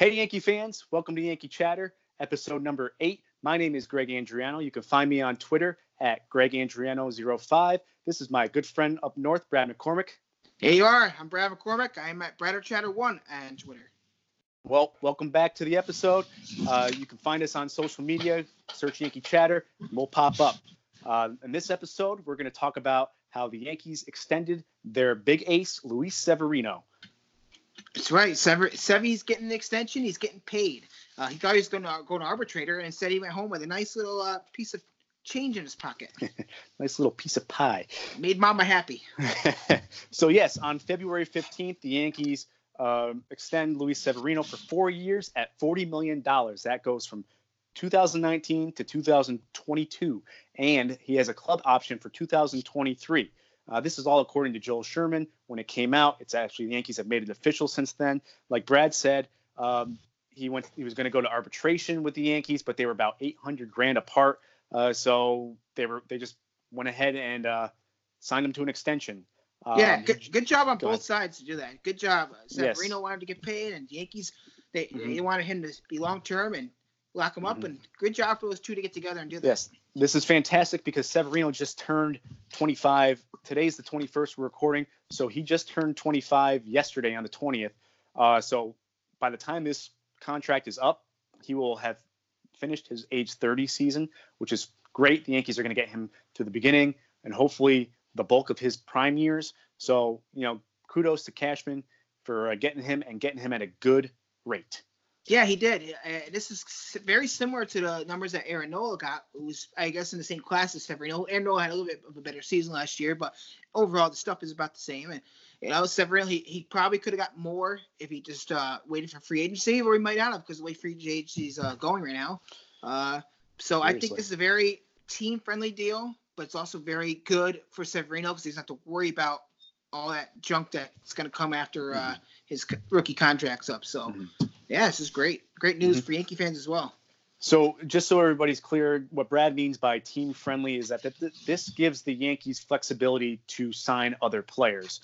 Hey, Yankee fans, welcome to Yankee Chatter, episode number eight. My name is Greg Andriano. You can find me on Twitter at GregAndriano05. This is my good friend up north, Brad McCormick. Here you are. I'm Brad McCormick. I'm at Bradder Chatter One on Twitter. Well, welcome back to the episode. Uh, you can find us on social media, search Yankee Chatter, and we'll pop up. Uh, in this episode, we're going to talk about how the Yankees extended their big ace, Luis Severino. That's right. Sever- Sevy's getting an extension. He's getting paid. Uh, he thought he was going to go to arbitrator, and instead he went home with a nice little uh, piece of change in his pocket. Nice little piece of pie. Made Mama happy. so yes, on February 15th, the Yankees um, extend Luis Severino for four years at 40 million dollars. That goes from 2019 to 2022, and he has a club option for 2023. Uh, this is all according to Joel Sherman. When it came out, it's actually the Yankees have made it official since then. Like Brad said, um, he went. He was going to go to arbitration with the Yankees, but they were about 800 grand apart. Uh, so they were they just went ahead and uh, signed him to an extension. yeah, Um, good, good job on both ahead. sides to do that. Good job. Uh, Yes. Severino wanted to get paid, and Yankees they Mhm. they wanted him to be long term and lock him up. Mhm. And good job for those two to get together and do that. Yes, this is fantastic because Severino just turned 25. Today's the 21st we're recording, so he just turned 25 yesterday on the 20th. Uh, so by the time this contract is up, he will have finished his age 30 season, which is great. The Yankees are going to get him to the beginning and hopefully the bulk of his prime years. So you know, kudos to Cashman for uh, getting him and getting him at a good rate. Yeah, he did. Uh, this is very similar to the numbers that Aaron Nola got, who was, I guess, in the same class as Severino. Aaron Nola had a little bit of a better season last year, but overall, the stuff is about the same. And, you know, Severino, he, he probably could have got more if he just uh, waited for free agency, or he might not have because the way free agency is uh, going right now. Uh, so I think this is a very team friendly deal, but it's also very good for Severino because he doesn't have to worry about all that junk that's going to come after uh, his rookie contract's up. So, Mhm. Yeah, this is great. Great news Mhm. for Yankee fans as well. So, just so everybody's clear, what Brad means by team friendly is that th- th- this gives the Yankees flexibility to sign other players.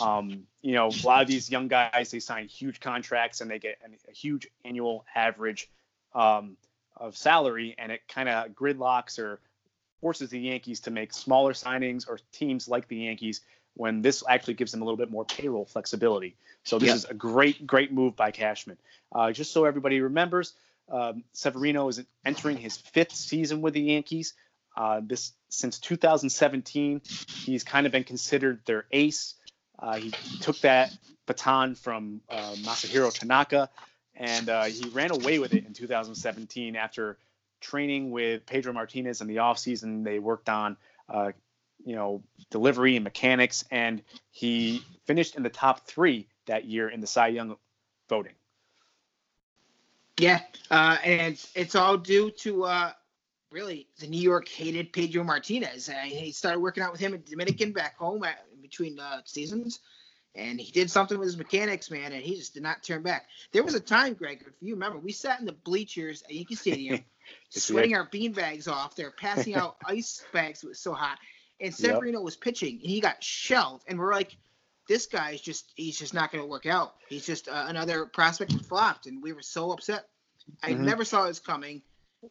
Um, you know, a lot of these young guys, they sign huge contracts and they get an, a huge annual average um, of salary, and it kind of gridlocks or forces the Yankees to make smaller signings or teams like the Yankees when this actually gives them a little bit more payroll flexibility. So, this Yeah. is a great, great move by Cashman. Uh, just so everybody remembers, um, Severino is entering his fifth season with the Yankees. Uh, this since 2017, he's kind of been considered their ace. Uh, he took that baton from uh, Masahiro Tanaka, and uh, he ran away with it in 2017 after training with Pedro Martinez in the offseason. They worked on, uh, you know, delivery and mechanics, and he finished in the top three that year in the Cy Young voting. Yeah, uh, and it's, it's all due to uh, really the New York hated Pedro Martinez. Uh, he started working out with him in Dominican back home at, in between uh, seasons, and he did something with his mechanics, man, and he just did not turn back. There was a time, Greg, if you remember, we sat in the bleachers at Yankee Stadium, sweating our bean bags off. They're passing out ice bags. It was so hot, and Severino was pitching, and he got shelved, and we're like. This guy's just—he's just not going to work out. He's just uh, another prospect that flopped, and we were so upset. I Mhm. never saw this coming,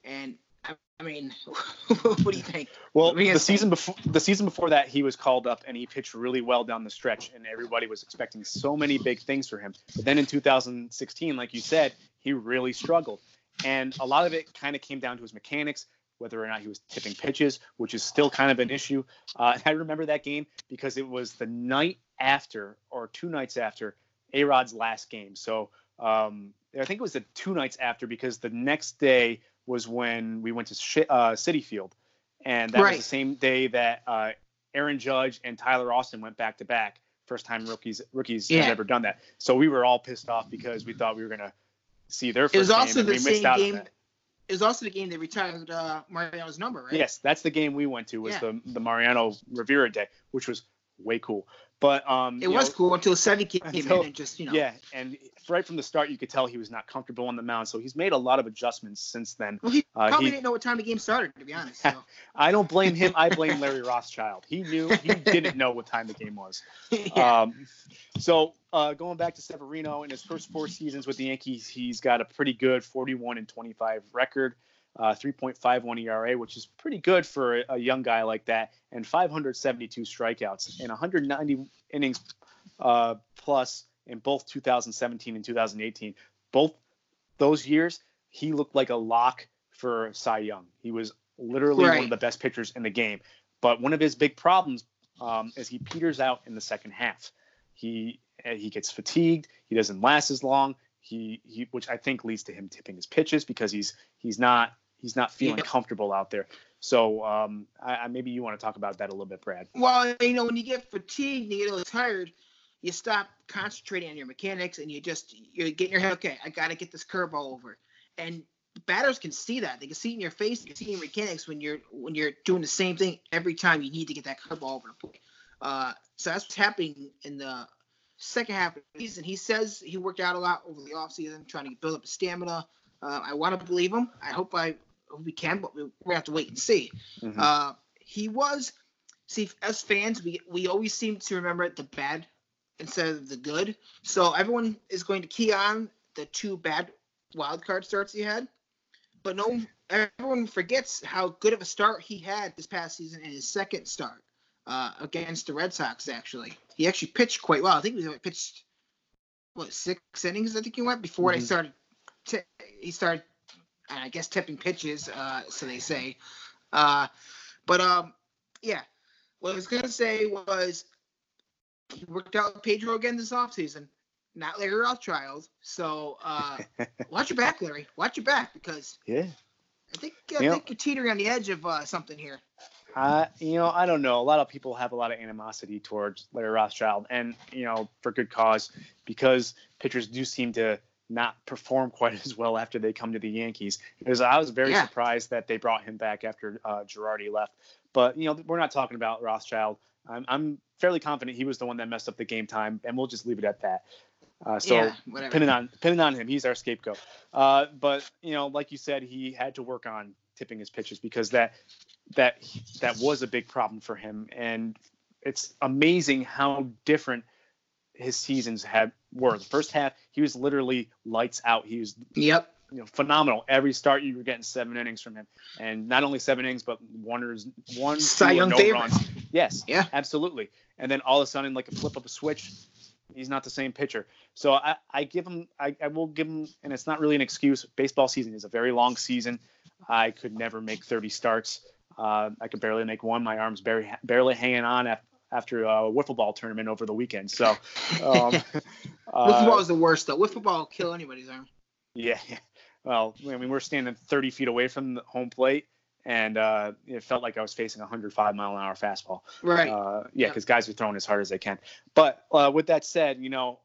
and I, I mean, what do you think? Well, the season before the season before that, he was called up and he pitched really well down the stretch, and everybody was expecting so many big things for him. But then in 2016, like you said, he really struggled, and a lot of it kind of came down to his mechanics, whether or not he was tipping pitches, which is still kind of an issue. Uh, I remember that game because it was the night after, or two nights after, A Rod's last game. So um, I think it was the two nights after because the next day was when we went to Shi uh, Citi Field, and that was the same day that uh, Aaron Judge and Tyler Austin went back to back. first time rookies rookies Yeah. have ever done that. So we were all pissed off because we thought we were gonna see their first It was game also and the we missed same out on game. It was also the game they retired uh, Mariano's number, right? Yes, that's the game we went to was Yeah. the the Mariano Rivera day, which was way cool. But um, It was know, cool until Sevy came Until- in and just you know. Yeah, and right from the start, you could tell he was not comfortable on the mound. So he's made a lot of adjustments since then. Well, he Uh, probably he- didn't know what time the game started, to be honest. So. I don't blame him. I blame Larry Rothschild. He knew he didn't know what time the game was. yeah. Um, so uh, going back to Severino in his first four seasons with the Yankees, he's got a pretty good 41 and 25 record, uh, 3.51 ERA, which is pretty good for a, a young guy like that, and 572 strikeouts and 190 innings uh, plus in both 2017 and 2018. Both those years, he looked like a lock for Cy Young. He was literally one of the best pitchers in the game. But one of his big problems um, is he peters out in the second half. He uh, he gets fatigued. He doesn't last as long. He he, which I think leads to him tipping his pitches because he's he's not he's not feeling Yeah. comfortable out there. So um, I, I, maybe you want to talk about that a little bit, Brad. Well, you know, when you get fatigued and you get a little tired, you stop concentrating on your mechanics and you just you're getting your head. Okay, I got to get this curveball over, and batters can see that. They can see it in your face. They can see it in your mechanics when you're when you're doing the same thing every time you need to get that curveball over the plate. Uh, so that's what's happening in the second half of the season. He says he worked out a lot over the offseason, trying to build up his stamina. Uh, I want to believe him. I hope I we can, but we, we're have to wait and see. Mhm. Uh, he was see as fans we we always seem to remember the bad instead of the good. So everyone is going to key on the two bad wild card starts he had, but no everyone forgets how good of a start he had this past season in his second start uh, against the Red Sox. Actually, he actually pitched quite well. I think he pitched what six innings. I think he went before they Mhm. started. T- he started, I guess, tipping pitches. Uh, so they say. Uh, but um, yeah. What I was gonna say was he worked out with Pedro again this offseason. Not Larry Rothschild. So uh, watch your back, Larry. Watch your back because Yeah. I think I You know- think you're teetering on the edge of uh, something here. Uh, you know, I don't know. A lot of people have a lot of animosity towards Larry Rothschild, and you know, for good cause, because pitchers do seem to not perform quite as well after they come to the Yankees. Because I was very Yeah. surprised that they brought him back after uh, Girardi left. But you know, we're not talking about Rothschild. I'm, I'm fairly confident he was the one that messed up the game time, and we'll just leave it at that. Uh, so yeah, whatever. pinning on pinning on him. He's our scapegoat. Uh, but you know, like you said, he had to work on tipping his pitches because that that that was a big problem for him, and it's amazing how different his seasons had were. The first half, he was literally lights out. He was Yep. you know phenomenal. Every start, you were getting seven innings from him, and not only seven innings, but one or one Cy Young no favorite. runs. Yes, Yeah. absolutely. And then all of a sudden, like a flip of a switch, he's not the same pitcher. So I, I give him, I, I will give him, and it's not really an excuse. Baseball season is a very long season. I could never make 30 starts. Uh, I could barely make one. My arms barely, barely hanging on af- after a wiffle ball tournament over the weekend. So, um, Wiffle uh, ball is the worst though. Wiffle ball will kill anybody's arm. yeah. Well, I mean, we're standing 30 feet away from the home plate, and uh, it felt like I was facing a 105 mile an hour fastball. Right. Uh, yeah, Yeah. because guys are throwing as hard as they can. But uh, with that said, you know,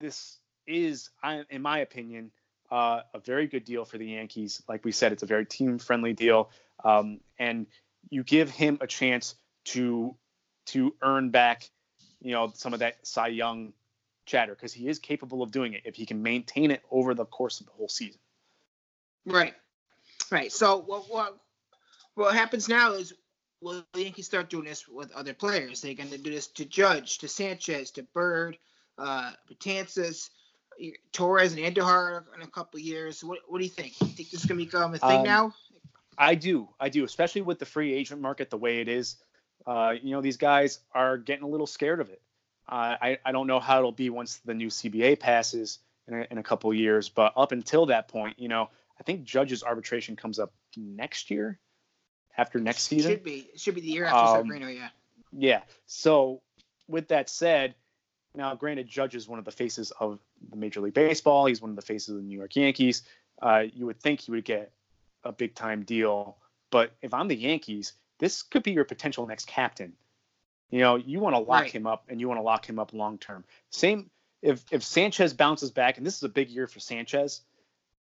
this is, I, in my opinion, uh, a very good deal for the Yankees. Like we said, it's a very team-friendly deal, um, and you give him a chance to to earn back, you know, some of that Cy Young chatter because he is capable of doing it if he can maintain it over the course of the whole season. Right. Right. So what what what happens now is will the Yankees start doing this with other players? They're going to do this to Judge, to Sanchez, to Bird, uh, Betances, Torres, and Andujar in a couple of years. What what do you think? You think this is going to become a thing Um, now? I do, I do, especially with the free agent market the way it is. Uh, you know, these guys are getting a little scared of it. Uh, I I don't know how it'll be once the new CBA passes in a, in a couple of years, but up until that point, you know, I think Judge's arbitration comes up next year, after next season. Should be. It should be the year after Um, Severino. Yeah. Yeah. So with that said, now granted, Judge is one of the faces of the Major League Baseball. He's one of the faces of the New York Yankees. Uh, you would think he would get a big time deal, but if I'm the Yankees, this could be your potential next captain. You know, you want to lock Right. him up and you want to lock him up long term. Same if if Sanchez bounces back, and this is a big year for Sanchez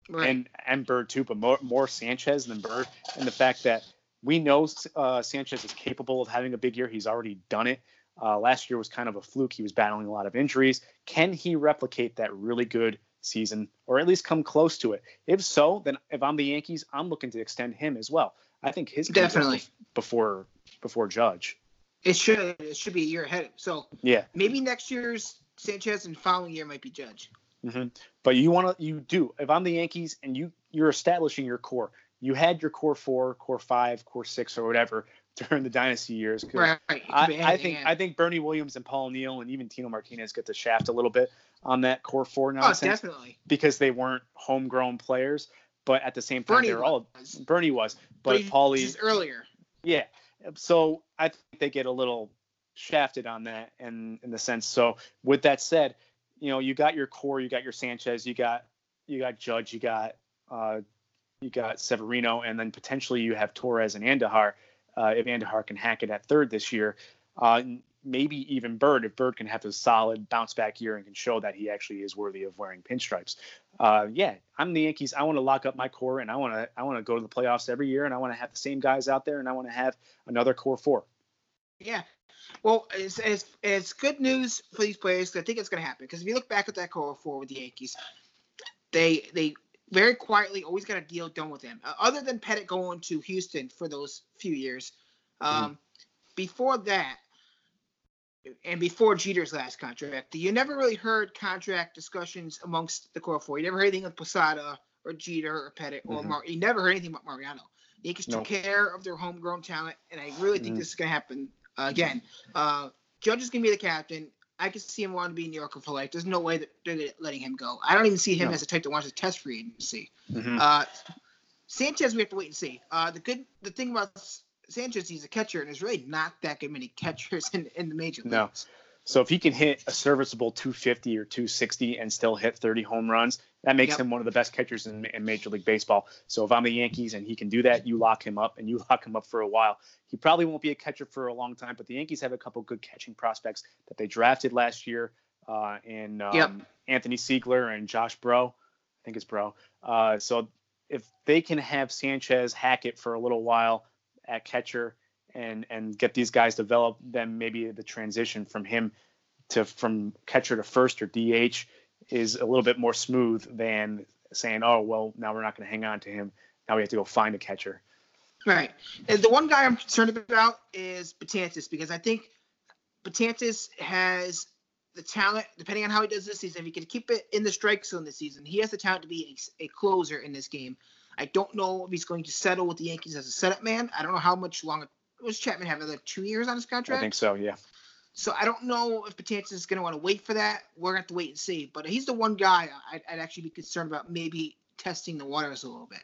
Right. and and Bird too, but more more Sanchez than Bird, and the fact that we know uh, Sanchez is capable of having a big year. He's already done it. Uh, last year was kind of a fluke. He was battling a lot of injuries. Can he replicate that really good season, or at least come close to it? If so, then if I'm the Yankees, I'm looking to extend him as well. I think his Definitely. before before Judge. it should it should be a year ahead. So Yeah. maybe next year's Sanchez and following year might be Judge. hmm But you want to, you do. If I'm the Yankees and you you're establishing your core, you had your core four, core five, core six, or whatever during the dynasty years. Right. I, I think. I think Bernie Williams and Paul O'Neill and even Tino Martinez get the shaft a little bit on that core four nonsense definitely. because they weren't homegrown players. But at the same time, Bernie they're all was. Bernie was, But but Paulie, earlier. yeah. So I think they get a little shafted on that and in the sense. So with that said, you know, you got your core, you got your Sanchez, you got you got Judge, you got uh you got Severino, and then potentially you have Torres and Andujar. Uh, if Andujar can hack it at third this year, uh, maybe even Bird, if Bird can have a solid bounce back year and can show that he actually is worthy of wearing pinstripes. Uh, yeah, I'm the Yankees. I want to lock up my core, and I want to I want to go to the playoffs every year, and I want to have the same guys out there, and I want to have another core four. Yeah. Well, it's, it's, it's good news for these players I think it's going to happen. Because if you look back at that core four with the Yankees, they they very quietly always got a deal done with them. Uh, other than Pettitte going to Houston for those few years, um, before that, and before Jeter's last contract, you never really heard contract discussions amongst the core four. You never heard anything with Posada or Jeter or Pettitte or Mhm. Mar- you never heard anything about Mariano. The Yankees No. took care of their homegrown talent, and I really think Mhm. this is going to happen uh, again. Uh, Judge is going to be the captain. I can see him wanting to be in New Yorker for life. There's no way that they're letting him go. I don't even see him No. as a type that wants to test free agency. Mhm. Uh, Sanchez, we have to wait and see. Uh, the good, the thing about Sanchez, he's a catcher, and there's really not that good many catchers in, in the major No. leagues. So if he can hit a serviceable 250 or 260 and still hit 30 home runs, that makes Yep. him one of the best catchers in, in Major League Baseball. So if I'm the Yankees and he can do that, you lock him up and you lock him up for a while. He probably won't be a catcher for a long time, but the Yankees have a couple good catching prospects that they drafted last year uh, in um, Yep. Anthony Seigler and Josh Breaux. I think it's Breaux. Uh, so if they can have Sanchez hack it for a little while at catcher and and get these guys developed, then maybe the transition from him to from catcher to first or DH is a little bit more smooth than saying, oh well, now we're not going to hang on to him. Now we have to go find a catcher. Right. And the one guy I'm concerned about is Betances because I think Betances has the talent, depending on how he does this season, if he can keep it in the strike zone this season, he has the talent to be a, a closer in this game. I don't know if he's going to settle with the Yankees as a setup man. I don't know how much longer. Was Chapman have another two years on his contract? I think so. Yeah. So I don't know if Betances is going to want to wait for that. We're going to have to wait and see. But he's the one guy I'd, I'd actually be concerned about maybe testing the waters a little bit,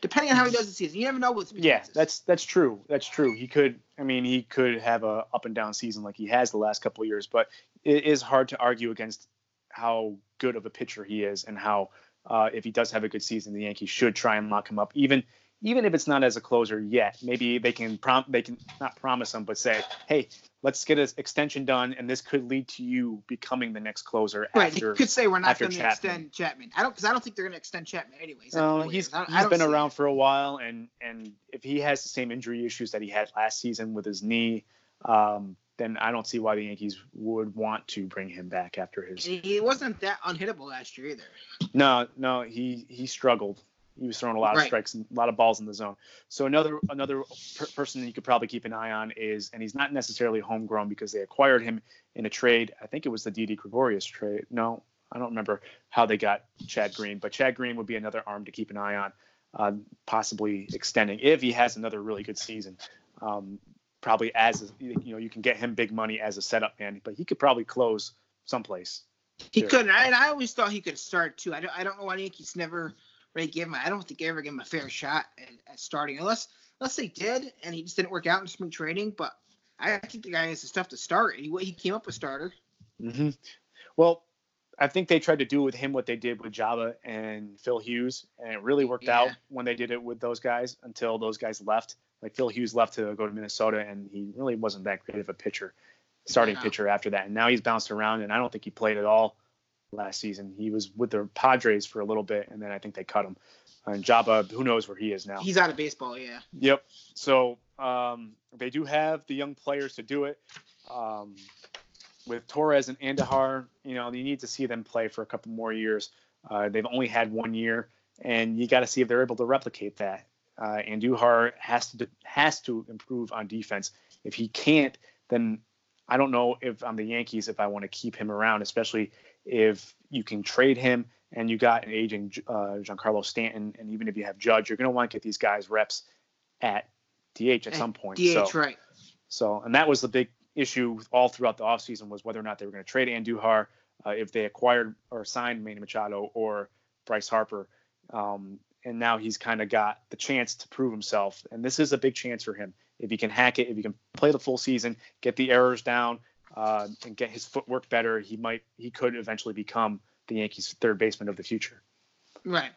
depending on how he does the season. You never know Betances. Yeah, that's that's true. That's true. He could. I mean, he could have a up and down season like he has the last couple of years, but it is hard to argue against how good of a pitcher he is and how uh, if he does have a good season, the Yankees should try and lock him up, even even if it's not as a closer yet. Maybe they can prom they can not promise him, but say, hey, let's get an extension done, and this could lead to you becoming the next closer Right, after. you could say we're not going to extend Chapman. I don't because I don't think they're going to extend Chapman anyways. No, he's years. I been it. around for a while, and and if he has the same injury issues that he had last season with his knee, um, then I don't see why the Yankees would want to bring him back after his. He wasn't that unhittable last year either. No, no, he he struggled. He was throwing a lot of Right. strikes and a lot of balls in the zone. So another another per- person that you could probably keep an eye on is, and he's not necessarily homegrown because they acquired him in a trade. I think it was the Didi Gregorius trade. No, I don't remember how they got Chad Green, but Chad Green would be another arm to keep an eye on, uh, possibly extending if he has another really good season. Um, probably as a, you know, you can get him big money as a setup man, but he could probably close someplace. He. I, and I always thought he could start too. I don't, I don't know why the Yankees never really gave him. I don't think they ever gave him a fair shot at, at starting, unless unless they did and he just didn't work out in spring training. But I think the guy has the stuff to start. He he came up a starter. Mm-hmm. Well, I think they tried to do with him what they did with Joba and Phil Hughes, and it really worked out when they did it with those guys until those guys left. Like Phil Hughes left to go to Minnesota, and he really wasn't that great of a pitcher starting pitcher after that. And now he's bounced around, and I don't think he played at all last season. He was with the Padres for a little bit, and then I think they cut him. And Joba, who knows where he is now? He's out of baseball. Yeah. Yep. So um, they do have the young players to do it. Um, with Torres and Andujar, you know, you need to see them play for a couple more years. Uh, they've only had one year, and you got to see if they're able to replicate that. Uh, Andujar has to has to improve on defense. If he can't, then I don't know if I'm the Yankees if I want to keep him around, especially if you can trade him and you got an aging uh, Giancarlo Stanton, and even if you have Judge, you're going to want to get these guys reps at DH at some point. DH, so, right? so, and that was the big issue all throughout the offseason was whether or not they were going to trade Andujar, uh, if they acquired or signed Manny Machado or Bryce Harper. Um, and now he's kind of got the chance to prove himself. And this is a big chance for him. If he can hack it, if he can play the full season, get the errors down, uh, and get his footwork better, he might, he could eventually become the Yankees' third baseman of the future. Right.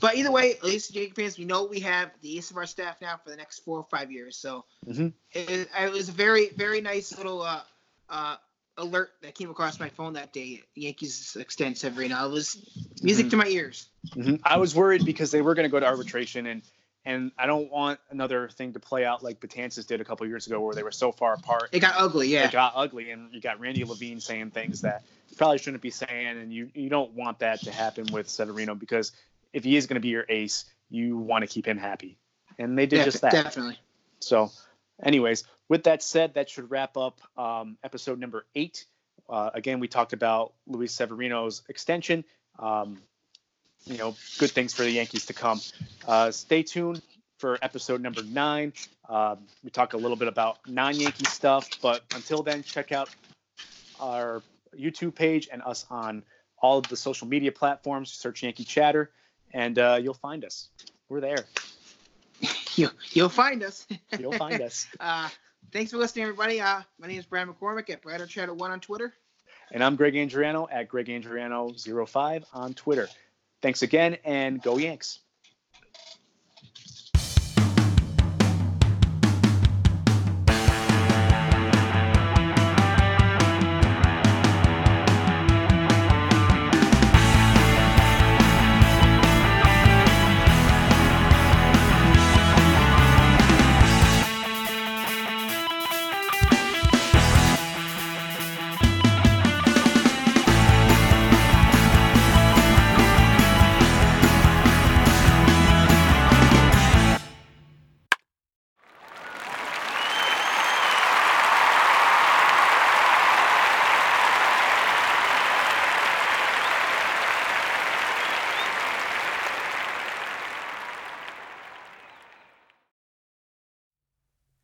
But either way, at least Yankee fans, we know we have the ace of our staff now for the next four or five years. So Mhm. it, it was a very, very nice little uh, uh, alert that came across my phone that day. Yankees extend Severino. It was music Mhm. to my ears. Mhm. I was worried because they were going to go to arbitration, and and I don't want another thing to play out like Betances did a couple years ago, where they were so far apart. It got ugly, yeah. It got ugly, and you got Randy Levine saying things that you probably shouldn't be saying, and you you don't want that to happen with Severino because if he is going to be your ace, you want to keep him happy, and they did Def- just that. Definitely. So, anyways, with that said, that should wrap up um, episode number eight. Uh, again, we talked about Luis Severino's extension. Um, you know, good things for the Yankees to come. Uh, stay tuned for episode number nine. Um, we talk a little bit about non-Yankee stuff, but until then, check out our YouTube page and us on all of the social media platforms. Search Yankee Chatter, and uh, you'll find us. We're there. You, you'll find us. You'll find us. Uh, thanks for listening, everybody. Uh, my name is Brad McCormick at Brad Chatter One on Twitter. And I'm Greg Andriano at Greg Andriano05 on Twitter. Thanks again and go Yanks.